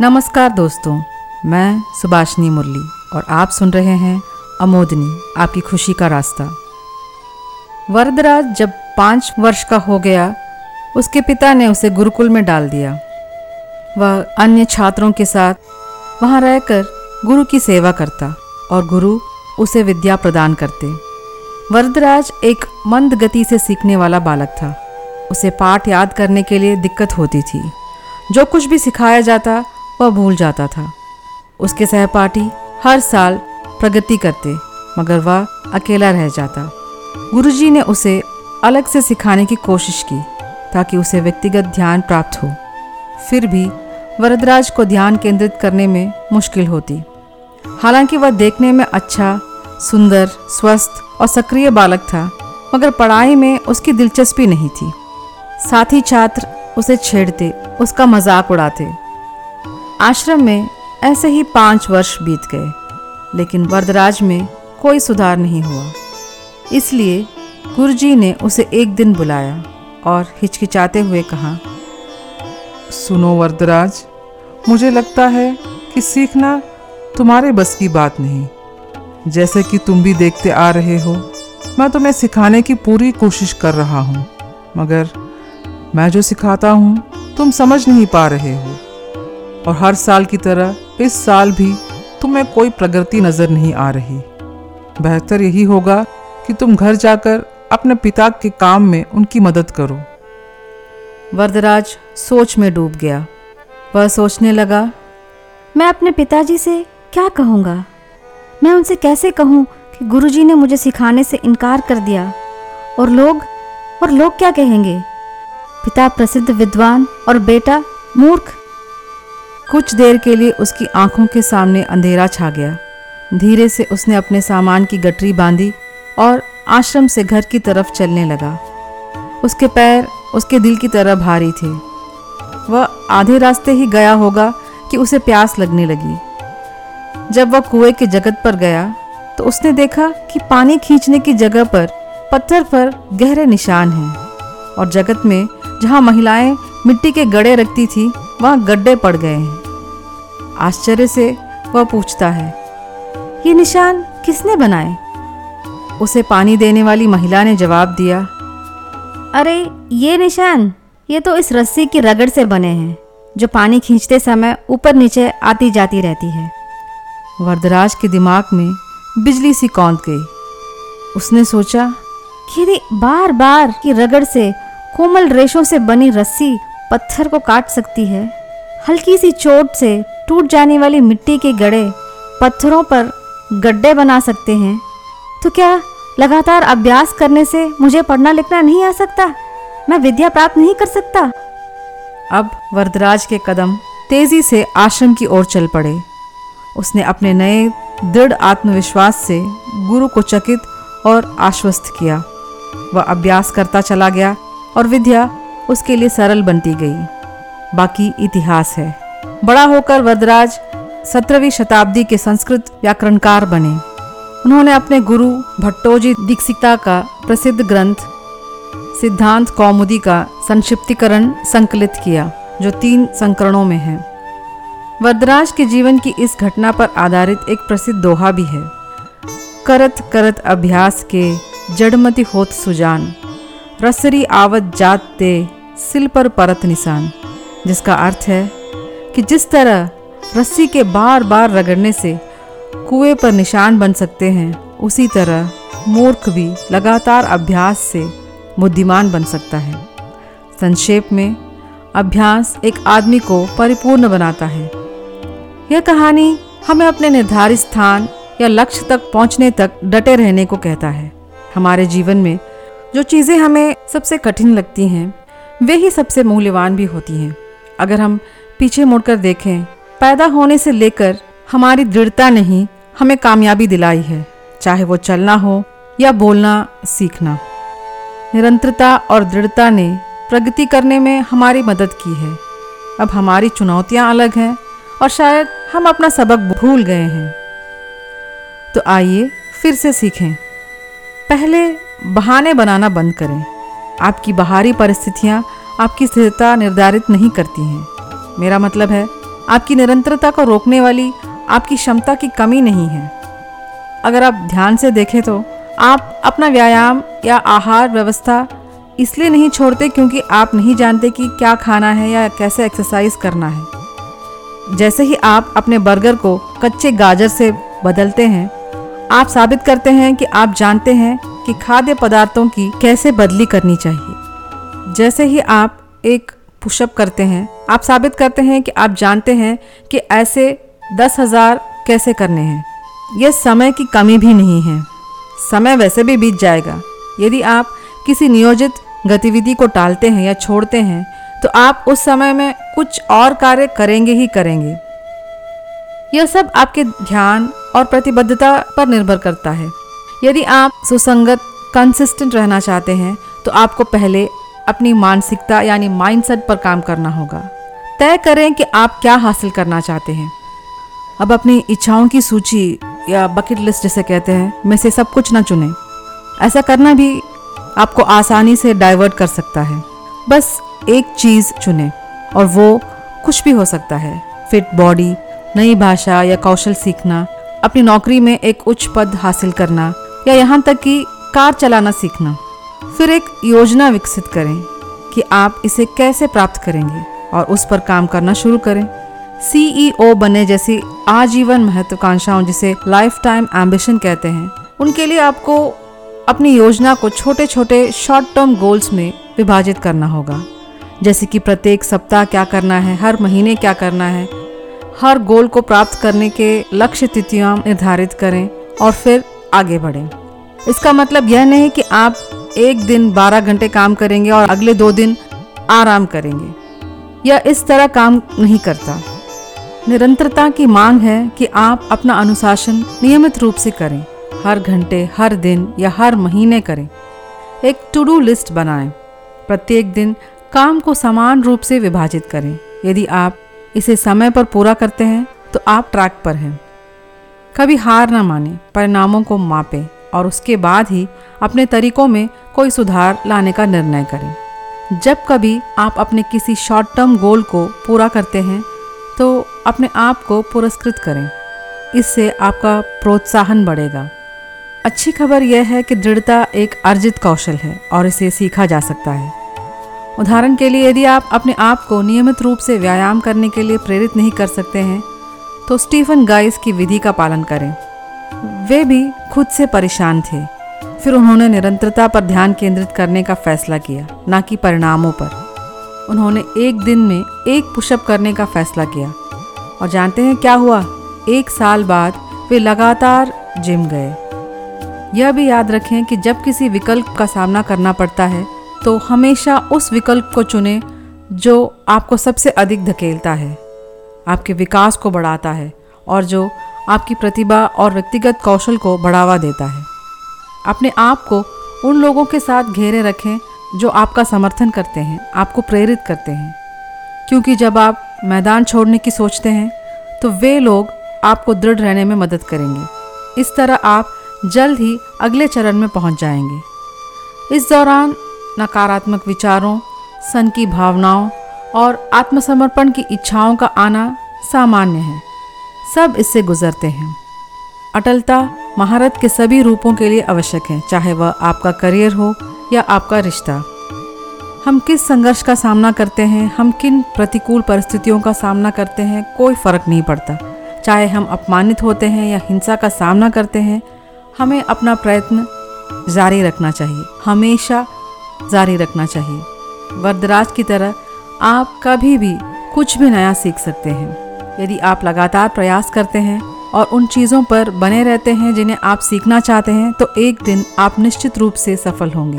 नमस्कार दोस्तों, मैं सुभाषनी मुरली और आप सुन रहे हैं अमोदनी, आपकी खुशी का रास्ता। वरदराज जब पाँच वर्ष का हो गया, उसके पिता ने उसे गुरुकुल में डाल दिया। वह अन्य छात्रों के साथ वहाँ रहकर गुरु की सेवा करता और गुरु उसे विद्या प्रदान करते। वरदराज एक मंद गति से सीखने वाला बालक था। उसे पाठ याद करने के लिए दिक्कत होती थी। जो कुछ भी सिखाया जाता वह भूल जाता था। उसके सहपाठी हर साल प्रगति करते, मगर वह अकेला रह जाता। गुरुजी ने उसे अलग से सिखाने की कोशिश की, ताकि उसे व्यक्तिगत ध्यान प्राप्त हो। फिर भी वरदराज को ध्यान केंद्रित करने में मुश्किल होती। हालाँकि वह देखने में अच्छा सुंदर, स्वस्थ और सक्रिय बालक था, मगर पढ़ाई में उसकी दिलचस्पी नहीं थी। साथी छात्र उसे छेड़ते, उसका मज़ाक उड़ाते। आश्रम में ऐसे ही पाँच वर्ष बीत गए, लेकिन वरदराज में कोई सुधार नहीं हुआ। इसलिए गुरुजी ने उसे एक दिन बुलाया और हिचकिचाते हुए कहा, सुनो वरदराज, मुझे लगता है कि सीखना तुम्हारे बस की बात नहीं। जैसे कि तुम भी देखते आ रहे हो, मैं तुम्हें सिखाने की पूरी कोशिश कर रहा हूँ, मगर मैं जो सिखाता हूँ, तुम समझ नहीं पा रहे हो। और हर साल की तरह इस साल भी तुम्हें कोई प्रगति नज़र नहीं आ रही। बेहतर यही होगा कि तुम घर जाकर अपने पिता के काम में उनकी मदद करो। वरदराज सोच में डूब गया। वह सोचने लगा मैं अपने पिताजी से क्या कहूँगा? मैं उनसे कैसे कहूँ कि गुरुजी ने मुझे सिखाने से इनकार कर दिया? और लोग और लोग क्या कहेंगे? पिता प्रसिद्ध विद्वान और बेटा मूर्ख। कुछ देर के लिए उसकी आँखों के सामने अंधेरा छा गया। धीरे से उसने अपने सामान की गटरी बांधी और आश्रम से घर की तरफ़ चलने लगा। उसके पैर उसके दिल की तरह भारी थे। वह आधे रास्ते ही गया होगा कि उसे प्यास लगने लगी। जब वह कुएँ के जगत पर गया तो उसने देखा कि पानी खींचने की जगह पर पत्थर पर गहरे निशान हैं और जगत में जहाँ महिलाएँ मिट्टी के गड़े रखती थी वहाँ गड्ढे पड़ गए हैं। आश्चर्य से वह पूछता है, ये निशान किसने बनाए? उसे पानी देने वाली महिला ने जवाब दिया, अरे, ये निशान, ये तो इस रस्सी की रगड़ से बने हैं, जो पानी खींचते समय ऊपर नीचे आती जाती रहती है। वरदराज के दिमाग में बिजली सी कौंध गई। उसने सोचा कि बार बार की रगड़ से कोमल रेशों से बनी रस्सी पत्थर को काट सकती है। हल्की सी चोट से टूट जाने वाली मिट्टी के गड़े पत्थरों पर गड्ढे बना सकते हैं। तो क्या लगातार अभ्यास करने से मुझे पढ़ना लिखना नहीं आ सकता? मैं विद्या प्राप्त नहीं कर सकता। अब वरदराज के कदम तेज़ी से आश्रम की ओर चल पड़े। उसने अपने नए दृढ़ आत्मविश्वास से गुरु को चकित और आश्वस्त किया। वह अभ्यास करता चला गया और विद्या उसके लिए सरल बनती गई। बाकी इतिहास है। बड़ा होकर वरदराज सत्रहवीं शताब्दी के संस्कृत व्याकरणकार बने। उन्होंने अपने गुरु भट्टोजी दीक्षिता का प्रसिद्ध ग्रंथ सिद्धांत कौमुदी का संक्षिप्तीकरण संकलित किया, जो तीन संकरणों में है। वरदराज के जीवन की इस घटना पर आधारित एक प्रसिद्ध दोहा भी है। करत करत अभ्यास के जड़मति होत सुजान, रसरी आवत जात सिल पर परत निशान, जिसका अर्थ है कि जिस तरह रस्सी के बार बार रगड़ने से कुएँ पर निशान बन सकते हैं, उसी तरह मूर्ख भी लगातार अभ्यास से बुद्धिमान बन सकता है। संक्षेप में, अभ्यास एक आदमी को परिपूर्ण बनाता है। यह कहानी हमें अपने निर्धारित स्थान या लक्ष्य तक पहुँचने तक डटे रहने को कहता है। हमारे जीवन में जो चीज़ें हमें सबसे कठिन लगती हैं वे ही सबसे मूल्यवान भी होती हैं। अगर हम पीछे मुड़कर देखें, पैदा होने से लेकर हमारी दृढ़ता ने हमें कामयाबी दिलाई है, चाहे वो चलना हो या बोलना, सीखना। निरंतरता और दृढ़ता ने प्रगति करने में हमारी मदद की है। अब हमारी चुनौतियाँ अलग हैं और शायद हम अपना सबक भूल गए हैं। तो आइए फिर से सीखें। पहले बहाने बनाना बंद करें। आपकी बाहरी परिस्थितियाँ आपकी स्थिरता निर्धारित नहीं करती हैं। मेरा मतलब है, आपकी निरंतरता को रोकने वाली आपकी क्षमता की कमी नहीं है। अगर आप ध्यान से देखें तो आप अपना व्यायाम या आहार व्यवस्था इसलिए नहीं छोड़ते क्योंकि आप नहीं जानते कि क्या खाना है या कैसे एक्सरसाइज करना है। जैसे ही आप अपने बर्गर को कच्चे गाजर से बदलते हैं, आप साबित करते हैं कि आप जानते हैं कि खाद्य पदार्थों की कैसे बदली करनी चाहिए। जैसे ही आप एक पुशअप करते हैं, आप साबित करते हैं कि आप जानते हैं कि ऐसे दस हज़ार कैसे करने हैं। यह समय की कमी भी नहीं है। समय वैसे भी बीत जाएगा। यदि आप किसी नियोजित गतिविधि को टालते हैं या छोड़ते हैं तो आप उस समय में कुछ और कार्य करेंगे ही करेंगे। यह सब आपके ध्यान और प्रतिबद्धता पर निर्भर करता है। यदि आप सुसंगत कंसिस्टेंट रहना चाहते हैं तो आपको पहले अपनी मानसिकता यानी माइंडसेट पर काम करना होगा। तय करें कि आप क्या हासिल करना चाहते हैं। अब अपनी इच्छाओं की सूची या बकेट लिस्ट जिसे कहते हैं, में से सब कुछ ना चुनें। ऐसा करना भी आपको आसानी से डाइवर्ट कर सकता है। बस एक चीज़ चुनें, और वो कुछ भी हो सकता है। फिट बॉडी नई भाषा या कौशल सीखना, अपनी नौकरी में एक उच्च पद हासिल करना या यहाँ तक कि कार चलाना सीखना। फिर एक योजना विकसित करें कि आप इसे कैसे प्राप्त करेंगे और उस पर काम करना शुरू करें। सीईओ बने जैसी आजीवन महत्वाकांक्षाओं जिसे लाइफ टाइम एम्बिशन कहते हैं, उनके लिए आपको अपनी योजना को छोटे छोटे शॉर्ट टर्म गोल्स में विभाजित करना होगा। जैसे कि प्रत्येक सप्ताह क्या करना है, हर महीने क्या करना है, हर गोल को प्राप्त करने के लक्ष्य तिथियाँ निर्धारित करें और फिर आगे बढ़ें। इसका मतलब यह नहीं कि आप एक दिन 12 घंटे काम करेंगे और अगले दो दिन आराम करेंगे। यह इस तरह काम नहीं करता। निरंतरता की मांग है कि आप अपना अनुशासन नियमित रूप से करें। हर घंटे, हर दिन या हर महीने करें। एक टू डू लिस्ट बनाएँ। प्रत्येक दिन काम को समान रूप से विभाजित करें। यदि आप इसे समय पर पूरा करते हैं तो आप ट्रैक पर हैं। कभी हार ना माने, परिणामों को मापें और उसके बाद ही अपने तरीकों में कोई सुधार लाने का निर्णय करें। जब कभी आप अपने किसी शॉर्ट टर्म गोल को पूरा करते हैं तो अपने आप को पुरस्कृत करें। इससे आपका प्रोत्साहन बढ़ेगा। अच्छी खबर यह है कि दृढ़ता एक अर्जित कौशल है और इसे सीखा जा सकता है। उदाहरण के लिए यदि आप अपने आप को नियमित रूप से व्यायाम करने के लिए प्रेरित नहीं कर सकते हैं तो स्टीफन गाइस की विधि का पालन करें। वे भी खुद से परेशान थे। फिर उन्होंने निरंतरता पर ध्यान केंद्रित करने का फैसला किया, न कि परिणामों पर। उन्होंने एक दिन में एक पुशअप करने का फैसला किया। और जानते हैं क्या हुआ? एक साल बाद वे लगातार जिम गए। यह भी याद रखें कि जब किसी विकल्प का सामना करना पड़ता है तो हमेशा उस विकल्प को चुनें जो आपको सबसे अधिक धकेलता है। आपके विकास को बढ़ाता है और जो आपकी प्रतिभा और व्यक्तिगत कौशल को बढ़ावा देता है। अपने आप को उन लोगों के साथ घेरे रखें जो आपका समर्थन करते हैं, आपको प्रेरित करते हैं। क्योंकि जब आप मैदान छोड़ने की सोचते हैं तो वे लोग आपको दृढ़ रहने में मदद करेंगे। इस तरह आप जल्द ही अगले चरण में पहुँच जाएँगे। इस दौरान नकारात्मक विचारों, सन की भावनाओं और आत्मसमर्पण की इच्छाओं का आना सामान्य है। सब इससे गुजरते हैं। अटलता महारत के सभी रूपों के लिए आवश्यक है, चाहे वह आपका करियर हो या आपका रिश्ता। हम किस संघर्ष का सामना करते हैं, हम किन प्रतिकूल परिस्थितियों का सामना करते हैं, कोई फ़र्क नहीं पड़ता। चाहे हम अपमानित होते हैं या हिंसा का सामना करते हैं, हमें अपना प्रयत्न जारी रखना चाहिए। हमेशा जारी रखना चाहिए। वरदराज की तरह आप कभी भी कुछ भी नया सीख सकते हैं। यदि आप लगातार प्रयास करते हैं और उन चीज़ों पर बने रहते हैं जिन्हें आप सीखना चाहते हैं तो एक दिन आप निश्चित रूप से सफल होंगे।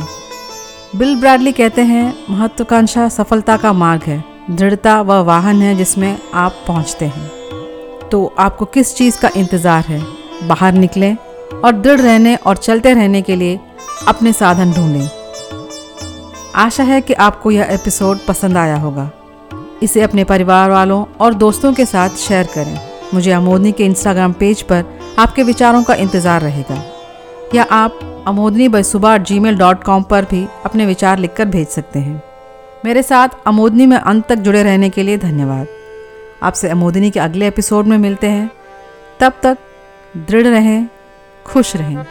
बिल ब्रैडली कहते हैं, महत्वाकांक्षा सफलता का मार्ग है। दृढ़ता वह वाहन है जिसमें आप पहुँचते हैं। तो आपको किस चीज़ का इंतज़ार है? बाहर निकलें और दृढ़ रहने और चलते रहने के लिए अपने साधन ढूंढें। आशा है कि आपको यह एपिसोड पसंद आया होगा। इसे अपने परिवार वालों और दोस्तों के साथ शेयर करें। मुझे अमोदनी के इंस्टाग्राम पेज पर आपके विचारों का इंतज़ार रहेगा। या आप अमोदनी बाई सुबह जी मेल डॉट कॉम पर भी अपने विचार लिखकर भेज सकते हैं। मेरे साथ अमोदनी में अंत तक जुड़े रहने के लिए धन्यवाद। आपसे अमोदिनी के अगले एपिसोड में मिलते हैं। तब तक दृढ़ रहें, खुश रहें।